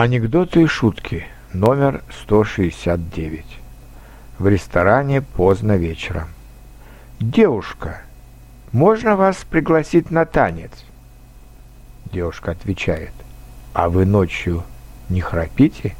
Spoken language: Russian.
Анекдоты и шутки. Номер 169. В ресторане поздно вечером. «Девушка, можно вас пригласить на танец?» Девушка отвечает. «А вы ночью не храпите?»